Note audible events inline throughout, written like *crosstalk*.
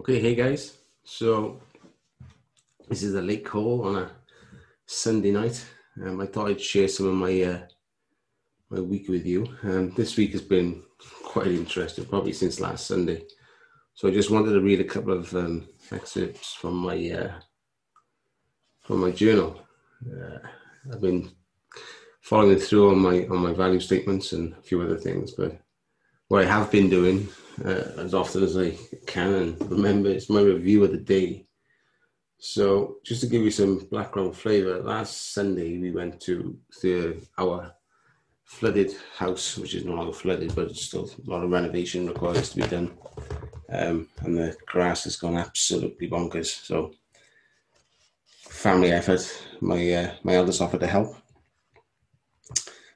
Okay, hey guys. So this is a late call on a Sunday night. Um, I thought I'd share some of my uh, my week with you. Um, this week has been quite interesting, probably since last Sunday. So I just wanted to read a couple of um, excerpts from my uh, from my journal. Uh, I've been following through on my on my value statements and a few other things, but what I have been doing uh, as often as I can and remember it's my review of the day. So just to give you some background flavor, last Sunday we went to the our flooded house, which is no longer flooded, but it's still a lot of renovation requires to be done. Um, and the grass has gone absolutely bonkers. So family effort. My uh, my eldest offered to help.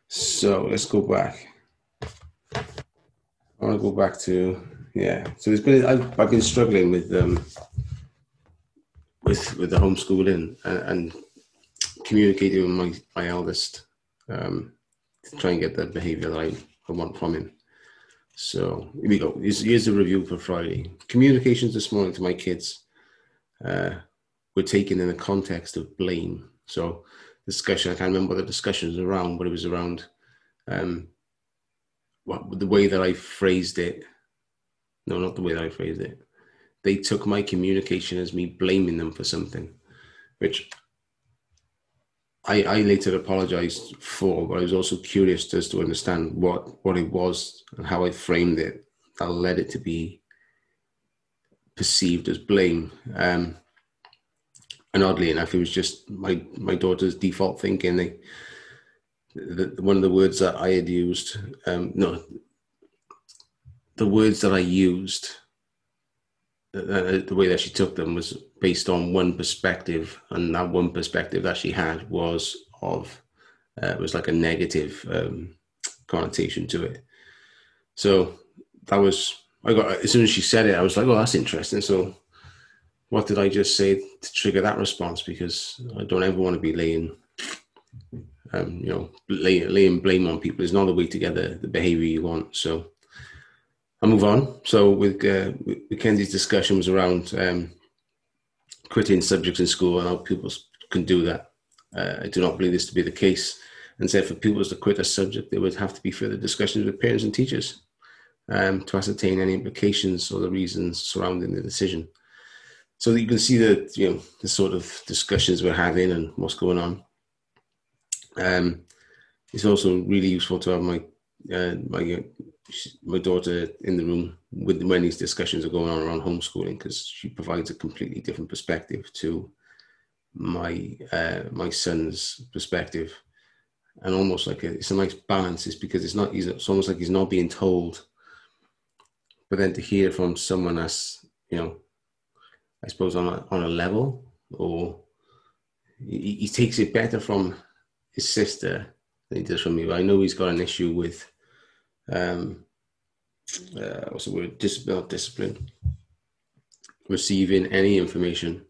So let's go back. I want to go back to yeah. So it's been I've, I've been struggling with um with with the homeschooling and, and communicating with my my eldest um to try and get the behaviour that I, want from him. So here we go. Here's, here's a review for Friday. Communications this morning to my kids uh, were taken in the context of blame. So discussion, I can't remember what the discussion was around, but it was around um, what the way that I phrased it. No, not the way that I phrased it. They took my communication as me blaming them for something, which I, I later apologized for, but I was also curious just to understand what, what it was and how I framed it that led it to be perceived as blame. Um, and oddly enough, it was just my, my daughter's default thinking. They, the, one of the words that I had used, um, no, the words that I used, uh, uh, the way that she took them was based on one perspective, and that one perspective that she had was of uh, was like a negative um, connotation to it. So that was I got as soon as she said it, I was like, "Oh, that's interesting." So, what did I just say to trigger that response? Because I don't ever want to be laying um, you know, lay, laying blame on people is not the way to get the, behavior you want. So I'll move on. So with, uh, with Kenzie's discussion was around um, quitting subjects in school and how people can do that. Uh, I do not believe this to be the case. And said for pupils to quit a subject, there would have to be further discussions with parents and teachers um, to ascertain any implications or the reasons surrounding the decision. So that you can see the you know the sort of discussions we're having and what's going on. Um, it's also really useful to have my uh, my uh, my daughter in the room with when these discussions are going on around homeschooling because she provides a completely different perspective to my uh, my son's perspective, and almost like a, it's a nice balance. Is because it's not he's, it's almost like he's not being told, but then to hear from someone that's you know, I suppose on a on a level or he, he takes it better from his sister he does from me. But I know he's got an issue with um, uh, what's the word? Discipline, discipline. Receiving any information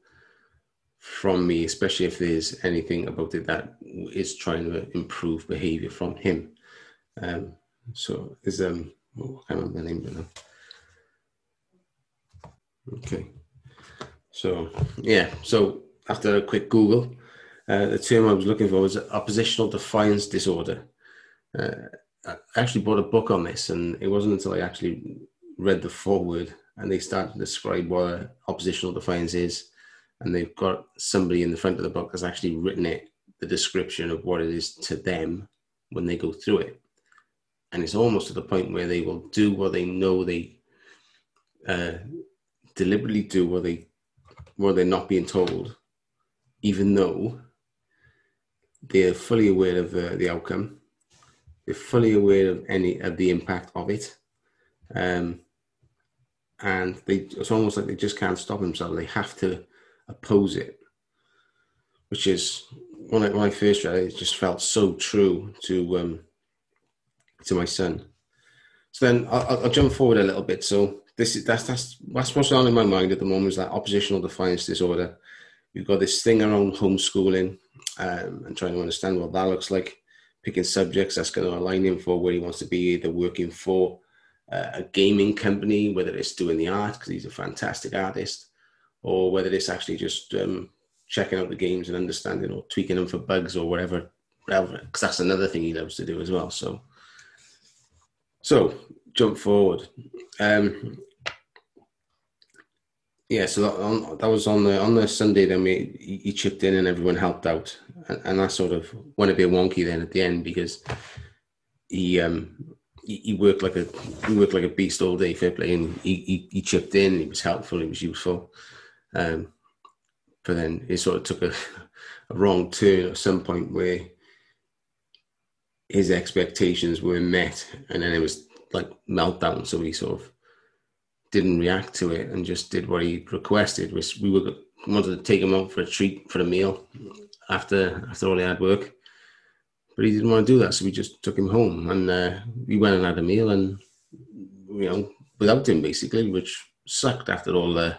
from me, especially if there's anything about it that is trying to improve behavior from him. Um, so is um, oh, I can't remember the name now. Okay. So yeah, so after a quick Google, uh, the term I was looking for was oppositional defiance disorder. Uh, I actually bought a book on this, and it wasn't until I actually read the foreword and they start to describe what oppositional defiance is, and they've got somebody in the front of the book that's actually written it, the description of what it is to them when they go through it, and it's almost to the point where they will do what they know they uh, deliberately do what they what they're not being told, even though they're fully aware of the, the outcome. They're fully aware of any of the impact of it, um, and they it's almost like they just can't stop themselves. They have to oppose it, which is when I, when I first read it, it just felt so true to um, to my son. So then I'll, I'll, jump forward a little bit. So this is that's that's that's what's on in my mind at the moment is that oppositional defiance disorder. We've got this thing around homeschooling um, and trying to understand what that looks like. Picking subjects that's going to align him for where he wants to be, either working for a gaming company, whether it's doing the art because he's a fantastic artist, or whether it's actually just um, checking out the games and understanding or tweaking them for bugs or whatever, whatever. Because that's another thing he loves to do as well. So, so jump forward. Um, yeah, so that, on, that was on the on the Sunday. Then we he chipped in and everyone helped out, and, and that sort of went a bit wonky then at the end because he um he, he worked like a he worked like a beast all day, fair play, and he, he, he chipped in. He was helpful. He was useful. Um, but then it sort of took a, *laughs* a wrong turn at some point where his expectations were met, and then it was like meltdown. So he sort of didn't react to it and just did what he requested. Which we were wanted to take him out for a treat for a meal after after all the hard work, but he didn't want to do that. So we just took him home and uh, we went and had a meal and you know without him basically, which sucked after all the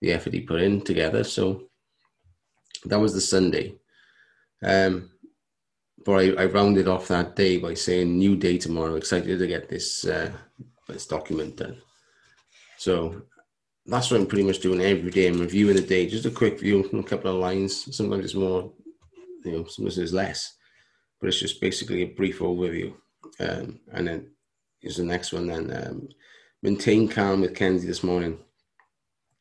the effort he put in together. So that was the Sunday. Um, but I, I, rounded off that day by saying new day tomorrow. Excited to get this uh, this document done. So that's what I'm pretty much doing every day. I'm reviewing the day, just a quick view, a couple of lines. Sometimes it's more, you know, sometimes it's less, but it's just basically a brief overview. Um, and then here's the next one. Then um, maintain calm with Kenzie this morning.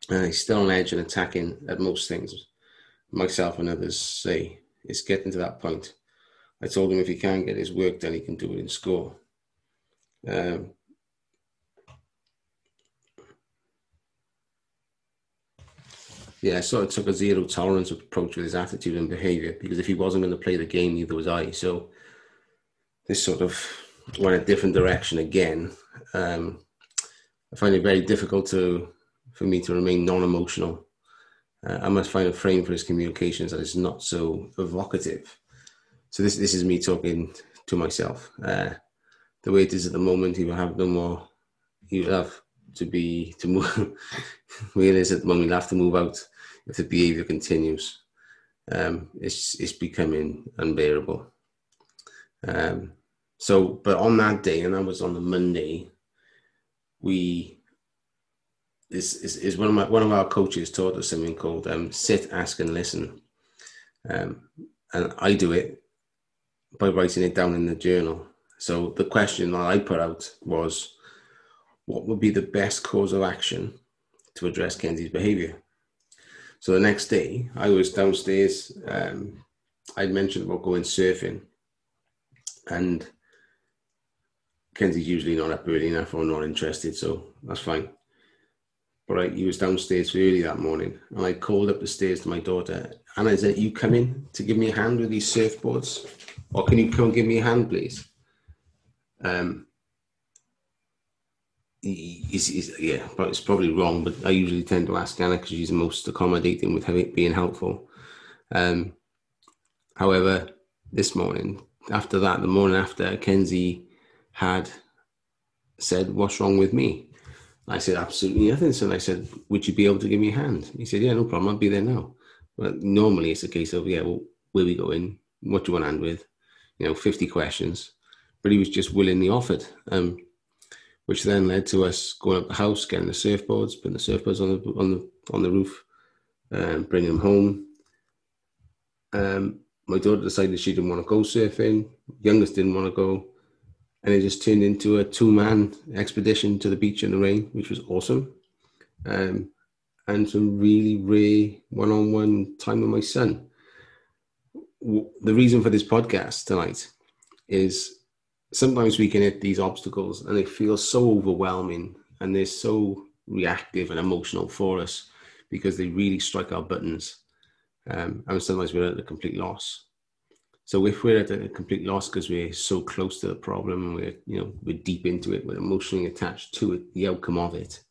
Uh, he's still on edge and attacking at most things. Myself and others say it's getting to that point. I told him if he can't get his work done, he can do it in school. Um, yeah, so it took a zero tolerance approach with his attitude and behavior because if he wasn't going to play the game, neither was I. So this sort of went a different direction again. Um, I find it very difficult to for me to remain non-emotional. Uh, I must find a frame for his communications that is not so evocative. So this this is me talking to myself. Uh, the way it is at the moment, he will have no more. He will have to be to move. *laughs* where it is at the moment, he'll have to move out if the behaviour continues. Um, it's it's becoming unbearable. Um, so, but on that day, and that was on the Monday, we is, is one of my one of our coaches taught us something called um, sit, ask, and listen. Um, and I do it by writing it down in the journal. So the question that I put out was, what would be the best course of action to address Kenzie's behaviour? So the next day, I was downstairs. Um, I'd mentioned about going surfing, and Kenzie's usually not up early enough or not interested, so that's fine. But I, he was downstairs early that morning, and I called up the stairs to my daughter. Anna, is it you coming to give me a hand with these surfboards, or can you come and give me a hand, please? Um, yeah, but it's probably wrong. But I usually tend to ask Anna because she's most accommodating with having, being helpful. Um, however, this morning, after that, the morning after, Kenzie had said, "What's wrong with me?" I said, absolutely nothing. So I said, would you be able to give me a hand? He said, yeah, no problem. I'll be there now. But normally it's a case of, yeah, well, where we going? What do you want to hand with? You know, 50 questions. But he was just willingly offered, um, which then led to us going up the house, getting the surfboards, putting the surfboards on the, on the, on the roof, and bringing them home. Um, my daughter decided she didn't want to go surfing. Youngest didn't want to go and it just turned into a two-man expedition to the beach in the rain, which was awesome, um, and some really rare one-on-one time with my son. The reason for this podcast tonight is sometimes we can hit these obstacles and they feel so overwhelming and they're so reactive and emotional for us because they really strike our buttons. Um, and sometimes we're at a complete loss. So if we're at a complete loss because we're so close to the problem we're, you know, we're deep into it, we're emotionally attached to it, the outcome of it.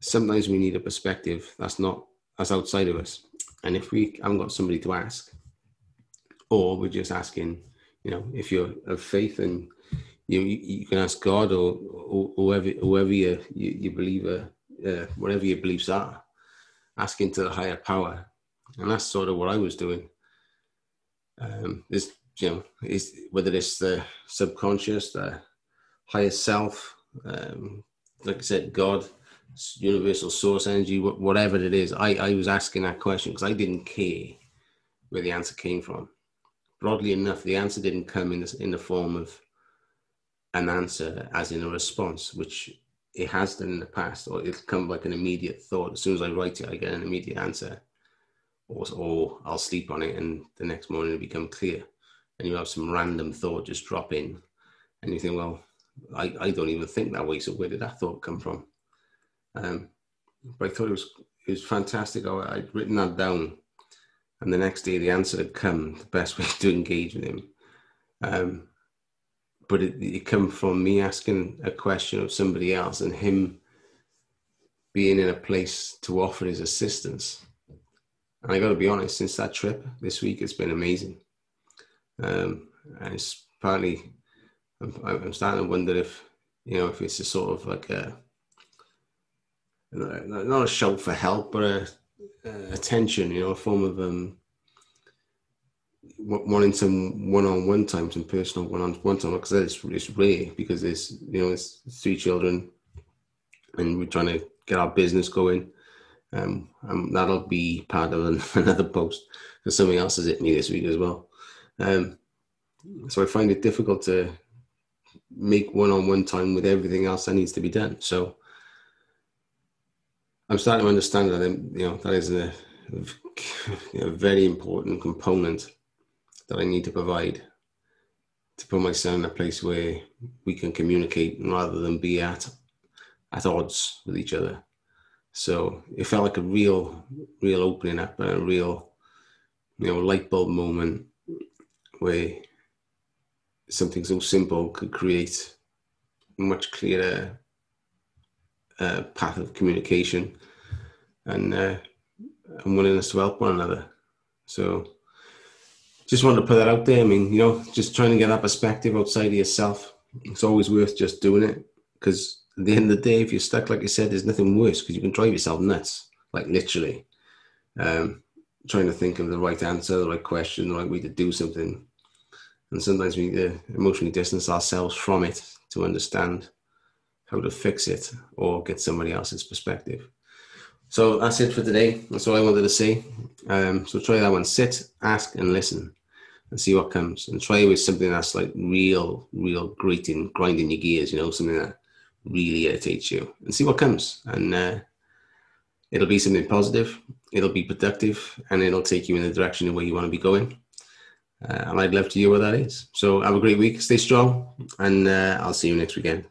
Sometimes we need a perspective that's not that's outside of us. And if we haven't got somebody to ask, or we're just asking, you know, if you're of faith and you you, you can ask God or, or whoever whoever you you, you believe uh, uh, whatever your beliefs are, asking to the higher power, and that's sort of what I was doing um, is you know is whether it's the subconscious, the higher self, um, like I said, God, universal source energy, whatever it is. I, I was asking that question because I didn't care where the answer came from. Broadly enough, the answer didn't come in the, in the form of an answer as in a response, which it has done in the past, or it'll come like an immediate thought. As soon as I write it, I get an immediate answer, or, or I'll sleep on it, and the next morning it'll become clear. And you have some random thought just drop in, and you think, well, I, I don't even think that way. So where did that thought come from? Um, but I thought it was it was fantastic. I, I'd written that down, and the next day the answer had come. The best way *laughs* to engage with him. Um, but it, it come from me asking a question of somebody else and him being in a place to offer his assistance. And I got to be honest, since that trip this week, it's been amazing. Um, and it's partly, I'm, I'm, starting to wonder if, you know, if it's a sort of like a, not a shout for help, but a, a attention, you know, a form of um, wanting some one-on-one time, some personal one-on-one time, because it's, it's rare because it's you know it's three children, and we're trying to get our business going. Um, and that'll be part of *laughs* another post because something else has hit me this week as well. Um, so I find it difficult to make one-on-one time with everything else that needs to be done. So I'm starting to understand that um, you know that is a, a very important component that I need to provide to put myself in a place where we can communicate rather than be at at odds with each other. So it felt like a real, real opening up and a real, you know, light bulb moment where something so simple could create much clearer uh, path of communication and uh, and willingness to help one another. So just wanted to put that out there. I mean, you know, just trying to get that perspective outside of yourself. It's always worth just doing it because at the end of the day, if you're stuck, like I said, there's nothing worse because you can drive yourself nuts, like literally. Um, trying to think of the right answer, the right question, the right way to do something. And sometimes we need to emotionally distance ourselves from it to understand how to fix it or get somebody else's perspective. So that's it for today. That's all I wanted to say. Um, so try that one sit, ask, and listen and see what comes. And try with something that's like real, real grating, grinding your gears, you know, something that really irritates you and see what comes. And uh, it'll be something positive, it'll be productive, and it'll take you in the direction of where you want to be going. Uh, and I'd love to hear what that is. So have a great week, stay strong, and uh, I'll see you next weekend.